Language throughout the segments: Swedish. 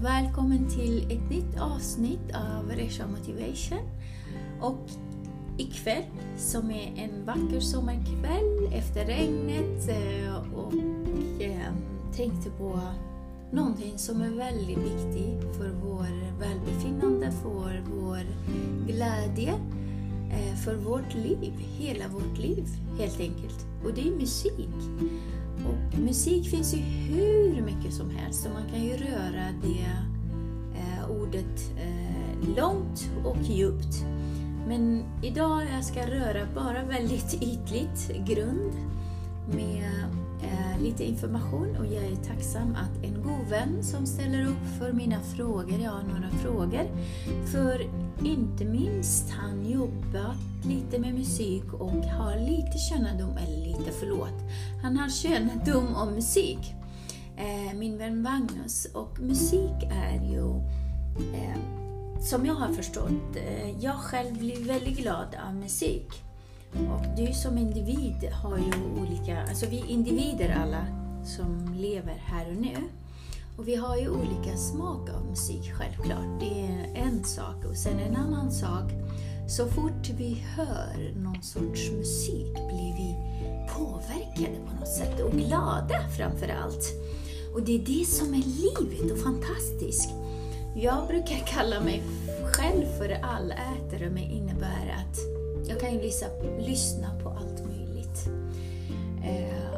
och välkommen till ett nytt avsnitt av Resha Motivation. Och ikväll, som är en vacker sommarkväll efter regnet eh, och eh, tänkte på någonting som är väldigt viktigt för vår välbefinnande, för vår glädje, eh, för vårt liv, hela vårt liv helt enkelt. Och det är musik. Och musik finns ju hur mycket som helst och man kan ju röra det eh, ordet eh, långt och djupt. Men idag jag ska röra bara väldigt ytligt grund med eh, lite information och jag är tacksam att en god vän som ställer upp för mina frågor, jag har några frågor. För inte minst han jobbat lite med musik och har lite kännedom, eller lite förlåt, han har kännedom om musik. Eh, min vän Magnus och musik är ju eh, som jag har förstått, eh, jag själv blir väldigt glad av musik. Och du som individ har ju olika, alltså vi är individer alla som lever här och nu. Och vi har ju olika smak av musik självklart, det är en sak. Och sen en annan sak, så fort vi hör någon sorts musik blir vi påverkade på något sätt och glada framför allt. Och det är det som är livet och fantastiskt. Jag brukar kalla mig själv för allätare, men innebär att jag kan ju lyssna på allt möjligt. Eh,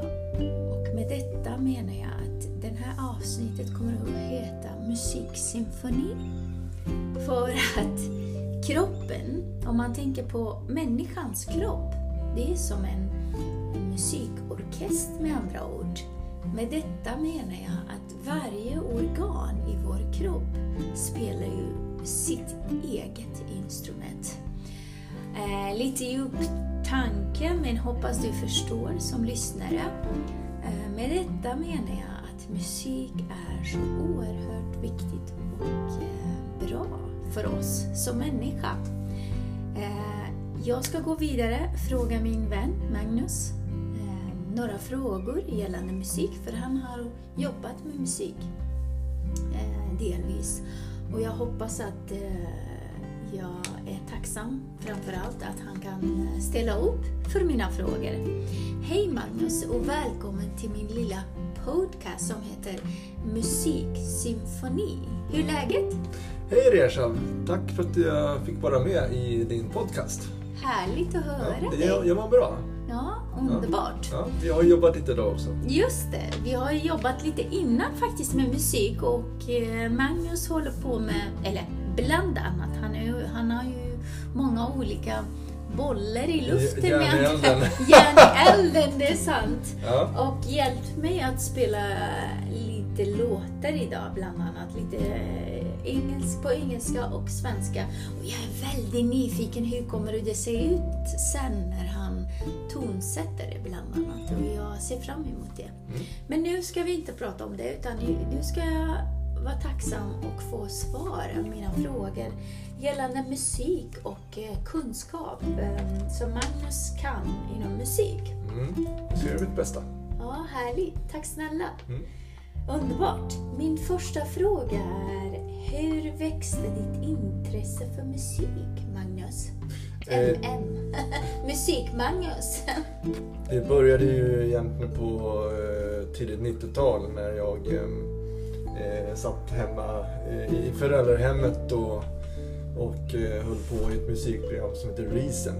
menar jag att det här avsnittet kommer att heta Musiksymfoni. För att kroppen, om man tänker på människans kropp, det är som en musikorkester med andra ord. Med detta menar jag att varje organ i vår kropp spelar ju sitt eget instrument. Eh, lite djup tanke, men hoppas du förstår som lyssnare. Eh, med detta menar jag att musik är så oerhört viktigt och eh, bra för oss som människa. Eh, jag ska gå vidare, fråga min vän Magnus några frågor gällande musik, för han har jobbat med musik delvis. Och jag hoppas att jag är tacksam framför allt att han kan ställa upp för mina frågor. Hej Magnus och välkommen till min lilla podcast som heter Musiksymfoni. Hur är läget? Hej Resham! Tack för att jag fick vara med i din podcast. Härligt att höra ja, dig. Jag, jag mår bra. Ja, underbart. Ja, vi har jobbat lite idag också. Just det, vi har jobbat lite innan faktiskt med musik och eh, Magnus håller på med, eller bland annat, han, är, han har ju många olika bollar i luften Järn i elden. Järn i elden, det är sant. Ja. Och hjälpt mig att spela lite låtar idag, bland annat lite engelsk, på engelska och svenska. Och jag är väldigt nyfiken, hur kommer det se ut sen när han tonsätter det bland annat? Och jag ser fram emot det. Mm. Men nu ska vi inte prata om det, utan nu ska jag vara tacksam och få svara mina frågor gällande musik och eh, kunskap eh, som Magnus kan inom musik. Mm. Jag ska göra mitt bästa. Ja, härligt. Tack snälla. Mm. Underbart. Min första fråga är, hur växte ditt intresse för musik, Magnus? Eh. MM. Musik-Magnus. Det började ju egentligen på eh, tidigt 90-tal när jag eh, satt hemma eh, i föräldrahemmet och, och eh, höll på i ett musikprogram som heter Reason.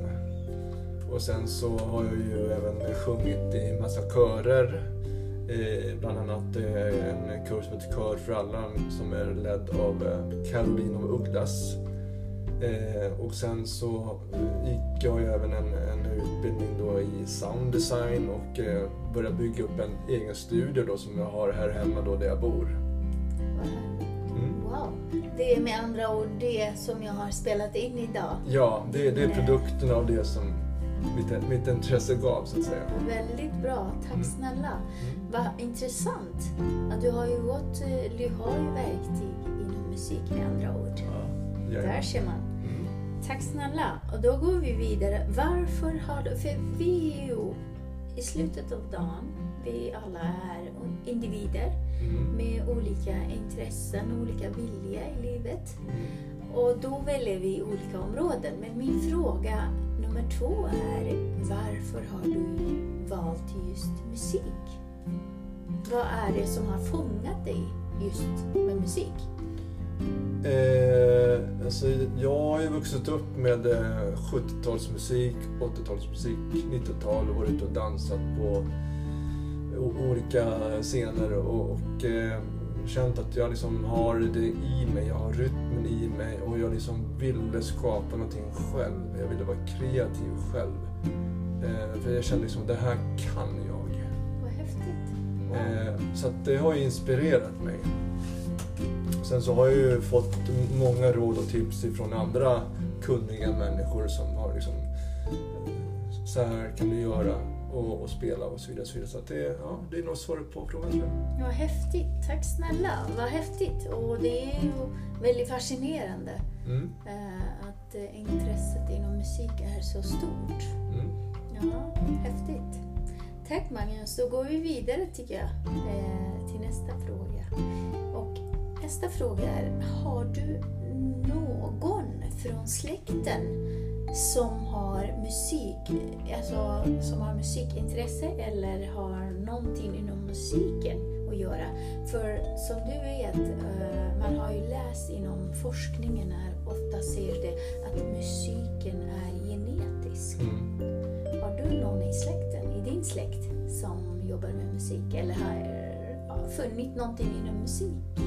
Och sen så har jag ju även sjungit i massa körer. Eh, bland annat eh, en kurs som heter Kör för alla som är ledd av eh, Caroline av Ugglas. Eh, och sen så eh, gick jag ju även en, en utbildning då i sounddesign och eh, började bygga upp en egen studio då som jag har här hemma då där jag bor. Det är med andra ord det som jag har spelat in idag. Ja, det, det är produkten av det som mitt, mitt intresse gav så att säga. Väldigt bra, tack Mm. snälla. Mm. Vad intressant. Ja, du har ju gått, eh, du har ju verktyg inom musik med andra ord. Ja. Där ser man. Mm. Tack snälla. Och då går vi vidare. Varför har du, för vi är ju i slutet av dagen, vi alla är individer Mm. med olika intressen och olika vilja i livet. Mm. Och då väljer vi olika områden. Men min fråga nummer två är varför har du valt just musik? Vad är det som har fångat dig just med musik? Eh, alltså, jag har ju vuxit upp med eh, 70-talsmusik, 80-talsmusik, 90-tal och varit ute och dansat på o- olika scener och, och eh, känt att jag liksom har det i mig, jag har rytmen i mig och jag liksom ville skapa någonting själv. Jag ville vara kreativ själv. Eh, för jag kände liksom, det här kan jag. Vad häftigt. Wow. Eh, så att det har ju inspirerat mig. Sen så har jag ju fått många råd och tips ifrån andra kunniga människor som har liksom eh, så här kan du göra och, och spela och så vidare. Så, vidare. så att det, ja, det är nog svaret på frågan tror jag. Vad häftigt. Tack snälla. Vad häftigt. Och det är ju väldigt fascinerande Mm, eh, att eh, intresset inom musik är så stort. mm. Ja, häftigt. Tack Magnus. Då går vi vidare tycker jag till nästa fråga. Nästa fråga är, har du någon från släkten som har musik, alltså som har musikintresse eller har någonting inom musiken att göra? För som du vet, eh, man har ju läst inom forskningen här, ofta ser det att musiken är genetisk. Mm. Har du någon i släkten, i din släkt, som jobbar med musik eller har funnit någonting inom musik?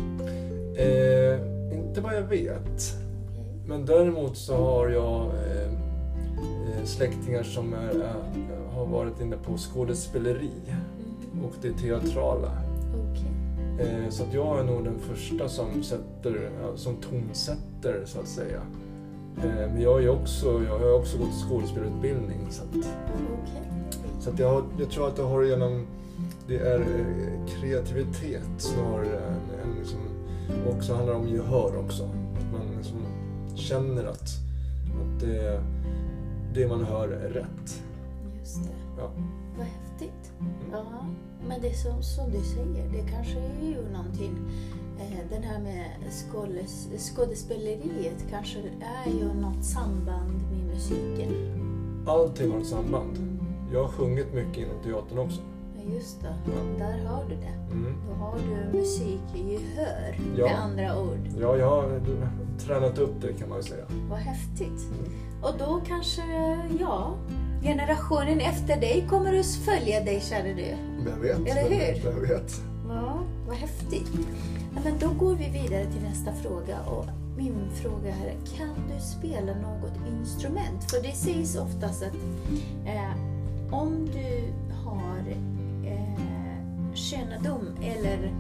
Eh, inte vad jag vet. Men däremot så har jag eh, eh, släktingar som är, är, har varit inne på skådespeleri Mm. och det teatrala. Okej. Eh, Så att jag är nog den första som sätter, som tonsätter så att säga. Eh, Men jag, är också, jag har också gått skådespelarutbildning så att, Okej. så att jag, har, jag tror att jag har genom, det är eh, kreativitet snarare än, än liksom, och också handlar om gehör också. Att man liksom känner att, att det, det man hör är rätt. Just det. Ja. Vad häftigt. Ja, men det som, som du säger, det kanske är ju någonting. Eh, den här med skådes, skådespeleriet kanske är ju något samband med musiken. Allting har ett samband. Jag har sjungit mycket inom teatern också. Just det. Där har du det. Mm. Då har du musikgehör Ja. med andra ord. Ja, jag har tränat upp det kan man ju säga. Vad häftigt. Mm. Och då kanske, ja, generationen efter dig kommer att följa dig, kära du. Vem vet? Eller hur? Vem vet? Ja, vad häftigt. Ja, men då går vi vidare till nästa fråga. Och min fråga här är, kan du spela något instrument? För det sägs oftast att eh, om du har kännedom eller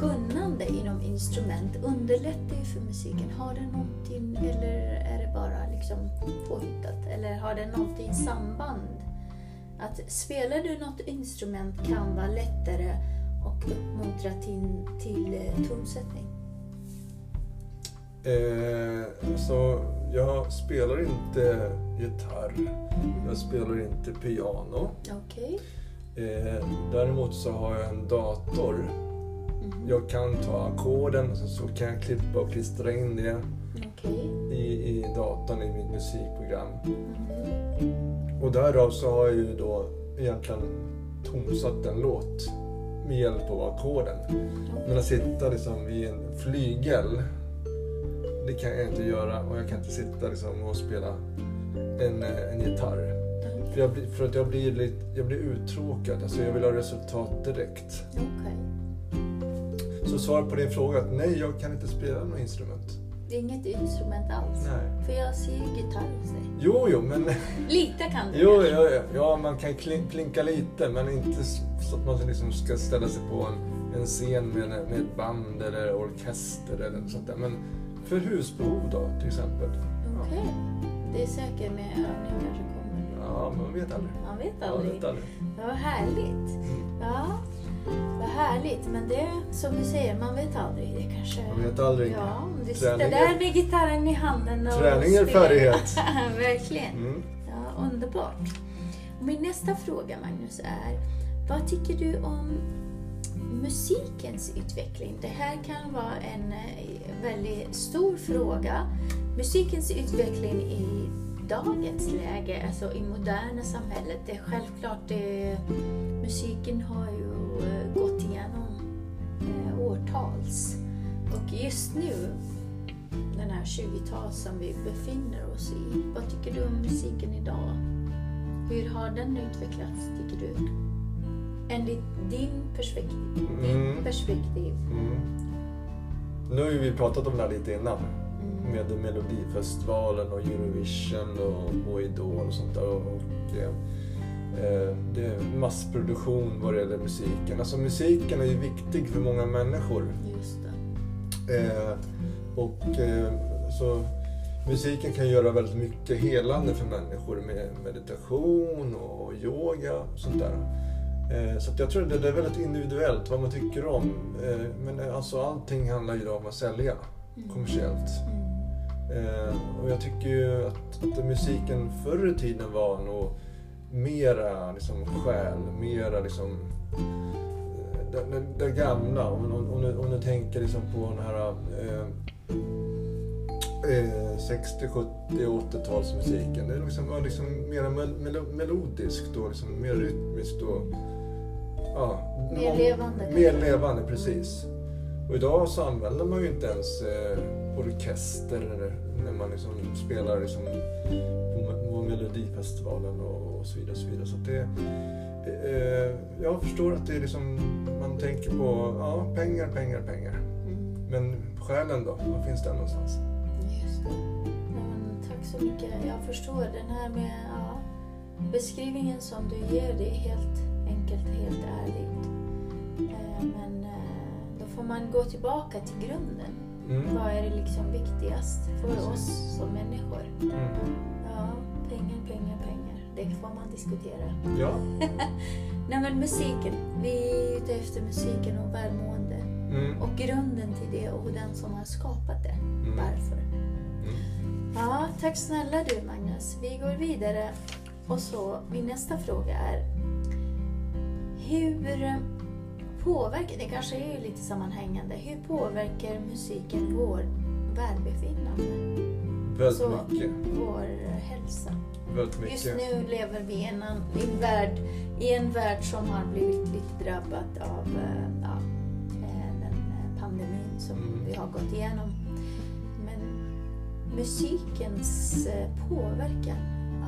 kunnande inom instrument underlättar ju för musiken. Har det någonting eller är det bara liksom påhittat? Eller har det någonting samband? Att spelar du något instrument kan vara lättare och uppmuntra till, till eh, tonsättning. Eh, så jag spelar inte gitarr. Jag spelar inte piano. Okej. Eh, däremot så har jag en dator. Mhm. Jag kan ta ackorden och så, kan jag klippa och klistra in det Okej. i, i datorn i mitt musikprogram. Mhm. Och därav så har jag ju då egentligen tonsatt en låt med hjälp av ackorden. Men att sitta liksom vid en flygel, det kan jag inte göra. Och jag kan inte sitta liksom och spela en, eh, en gitarr. För, jag, för att jag blir, lite, jag blir uttråkad. Alltså jag vill ha resultat direkt. Okej. Så svaret på din fråga är att nej, jag kan inte spela något instrument. Det är inget instrument alls. Nej. För jag ser ju gitarr hos dig. Jo, jo, men Lite kan du jo, kanske. ja, ja, ja, man kan klin, klinka lite, men inte så att man liksom ska ställa sig på en, en scen med, med ett band eller orkester eller något sånt där. Men för husbehov då, till exempel. Okej. Det är säkert med övning kanske. Ja, man vet aldrig. Man vet Man aldrig. vet aldrig. Ja, vad härligt. Ja, vad härligt. Men det som du säger, man vet aldrig. Det kanske... Man vet aldrig. Ja, om du sitter där med gitarren i handen och Träning är färdighet. Verkligen. Mm. Ja, underbart. Min nästa fråga Magnus är, vad tycker du om musikens utveckling? Det här kan vara en eh, väldigt stor fråga. Musikens utveckling i dagens läge, alltså i moderna samhället. Det är självklart, det, musiken har ju eh, gått igenom eh, årtals. Och just nu, den här 20-tal som vi befinner oss i, vad tycker du om musiken idag? Hur har den utvecklats, tycker du? Enligt din perspektiv. Mm. Perspektiv. Mm. Nu har ju vi pratat om det här lite innan. Mm. Med Melodifestivalen och Eurovision och, och Idol och sånt där. Och, eh, eh, det är massproduktion vad det gäller musiken. Alltså musiken är ju viktig för många människor. Just det. Eh, och eh, så musiken kan göra väldigt mycket helande för människor med meditation och yoga och sånt där. Eh, så jag tror det är väldigt individuellt vad man tycker om. Eh, men alltså allting handlar ju om att sälja Mm. kommersiellt. Eh, och jag tycker ju att, att musiken förr i tiden var nog mera liksom själ, mera liksom eh, det, det, det gamla. Om, om, om, du, om du tänker liksom på den här eh, eh, 60, 70, 80-talsmusiken. Det liksom, var liksom mer mel, mel, melodiskt och liksom mer rytmiskt och ja, Mer levande. Mer levande, precis. Och idag så använder man ju inte ens eh, orkester när, när man liksom spelar liksom på, Melodifestivalen och, och så vidare. Och så vidare. Så det, eh, jag förstår att det är liksom, man tänker på ja, pengar, pengar, pengar. Mm. Men själen då? Var finns den någonstans? Just det. Ja, men tack så mycket. Jag förstår den här med ja, beskrivningen som du ger. Det är helt enkelt, helt ärligt. Eh, men eh, då får man gå tillbaka till grunden. Mm. Vad är det liksom viktigast för Precis. oss som människor? Mm. Ja, pengar, pengar, pengar. Det får man diskutera. Ja. Nej men musiken. Vi är ute efter musiken och välmående. Mm. Och grunden till det och den som har skapat det. Mm. Varför? Mm. Ja, tack snälla du Magnus. Vi går vidare. Och så, min nästa fråga är Hur påverkar, det kanske är lite sammanhängande, hur påverkar musiken vår välbefinnande? Väldigt Så- mycket. Vår hälsa? Väldigt mycket. Just nu lever vi i en, en, värld, i en värld som har blivit lite drabbad av eh, ja, eh, den eh, pandemin som Mm. vi har gått igenom. Men musikens påverkan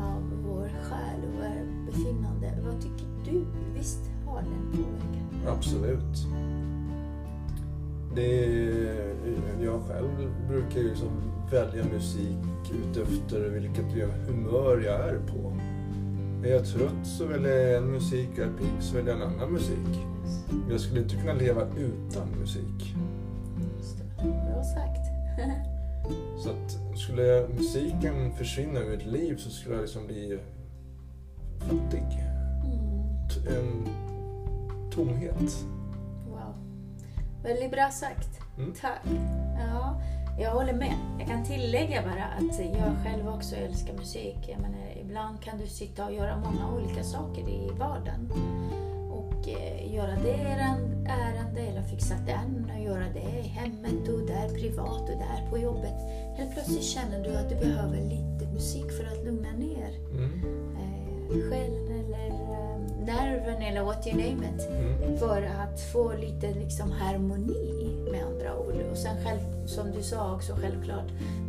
av vår själ och välbefinnande, vad tycker du? Visst har den påverkan? Absolut. Det är, jag själv brukar ju liksom välja musik utefter vilket humör jag är på. Är jag trött så väljer jag en musik, är jag pigg så väljer jag en annan musik. Jag skulle inte kunna leva utan musik. Just det. Bra sagt. Så att skulle musiken försvinna ur mitt liv så skulle jag liksom bli fattig. Mm. En tomhet. Wow. Väldigt bra sagt. Mm. Tack. Ja, jag håller med. Jag kan tillägga bara att jag själv också älskar musik. Jag menar, ibland kan du sitta och göra många olika saker i vardagen. Och eh, göra det ärende eller fixa den och göra det i hemmet och där privat och där på jobbet. Helt plötsligt känner du att du behöver lite musik för att lugna ner Mm. eh, eh, nerven eller what you name it Mm. för att få lite liksom harmoni med andra ord. Och sen själv, som du sa också självklart,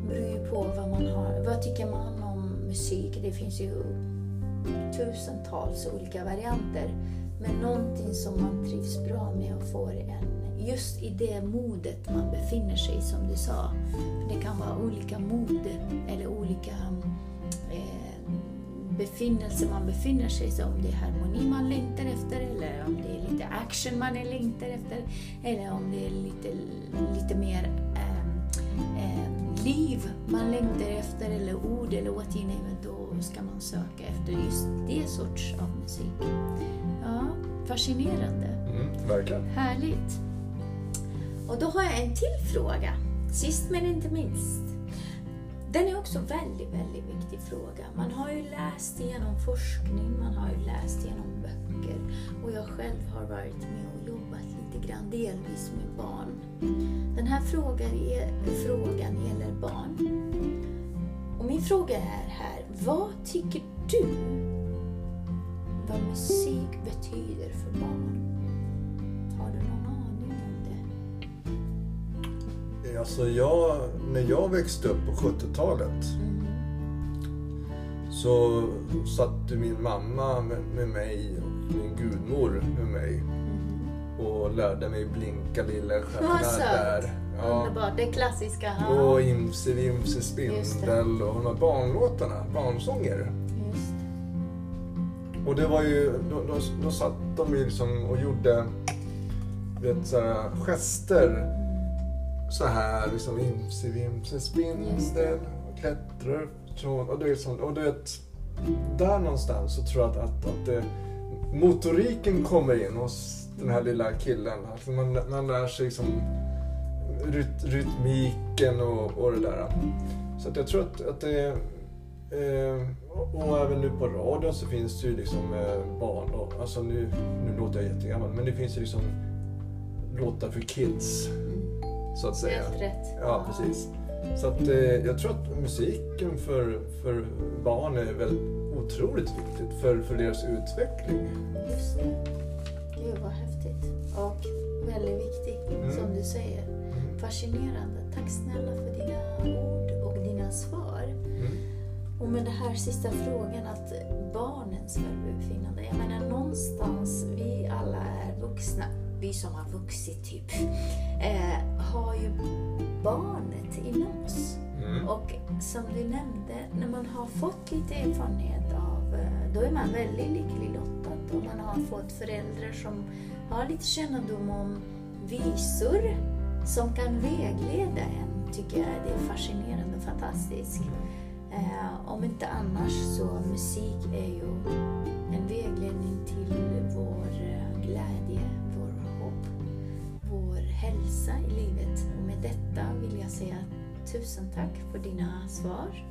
beror på vad man har. Vad tycker man om musik? Det finns ju tusentals olika varianter. Men någonting som man trivs bra med och får en, just i det modet man befinner sig som du sa. Det kan vara olika mod eller olika befinnelse man befinner sig i. Om det är harmoni man längtar efter eller om det är lite action man längtar efter eller om det är lite, lite mer ehm, ehm, liv man längtar efter eller ord eller what you name it, då ska man söka efter just det sorts av musik. Ja, fascinerande. Mm. Verkligen. Härligt. Och då har jag en till fråga. Sist men inte minst den är också väldigt, väldigt viktig fråga. Man har ju läst igenom forskning, man har ju läst igenom böcker och jag själv har varit med och jobbat lite grann, delvis med barn. Den här frågan, är, frågan gäller barn. Och min fråga är här, vad tycker du vad musik betyder för barn? Alltså jag, när jag växte upp på 70-talet mm. så satt min mamma med, mig och min gudmor med mig mm. och lärde mig blinka lilla stjärna där. Ja. Underbart, det klassiska. Ja. Och Imse Vimse Spindel och de här barnlåtarna, barnsånger. Och det var ju, då, då, då satt de ju liksom och gjorde vet, så här, gester. Så här liksom imse vimse spindel och klättrar från och det är sånt. Och du vet, där någonstans så tror jag att, att, att det, motoriken kommer in hos den här lilla killen. Alltså man, man lär sig liksom ryt, rytmiken och, och det där. Så att jag tror att, att det Eh, och även nu på radion så finns det ju liksom eh, barn och, alltså nu, nu låter jag jättegammal men det finns ju liksom låtar för kids. Mm. Så att säga. Helt rätt. Ja, precis. Så att eh, jag tror att musiken för, för barn är väldigt otroligt viktigt för, för deras utveckling. Just det. Gud vad häftigt. Och väldigt viktigt, mm. som du säger. Mm. Fascinerande. Tack snälla för dina ord och dina svar. Och med den här sista frågan att barnens välbefinnande. Jag menar någonstans, vi alla vi som har vuxit typ, eh, har ju barnet inom oss. Mm. Och som du nämnde, när man har fått lite erfarenhet av, eh, då är man väldigt lycklig lottad och man har fått föräldrar som har lite kännedom om visor som kan vägleda en, tycker jag det är fascinerande och fantastiskt. Eh, om inte annars så musik är ju en vägledning hälsa i livet. Och med detta vill jag säga tusen tack för dina svar.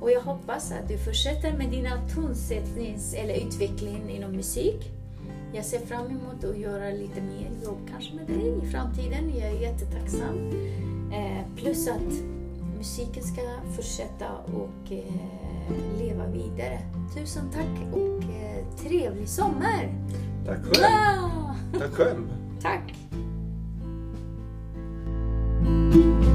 Och jag hoppas att du fortsätter med dina tonsättnings eller utveckling inom musik. Jag ser fram emot att göra lite mer jobb kanske med dig i framtiden. Jag är jättetacksam. Eh, plus att musiken ska fortsätta och eh, leva vidare. Tusen tack och eh, trevlig sommar! Tack själv! Ja! Tack själv! Tack! you.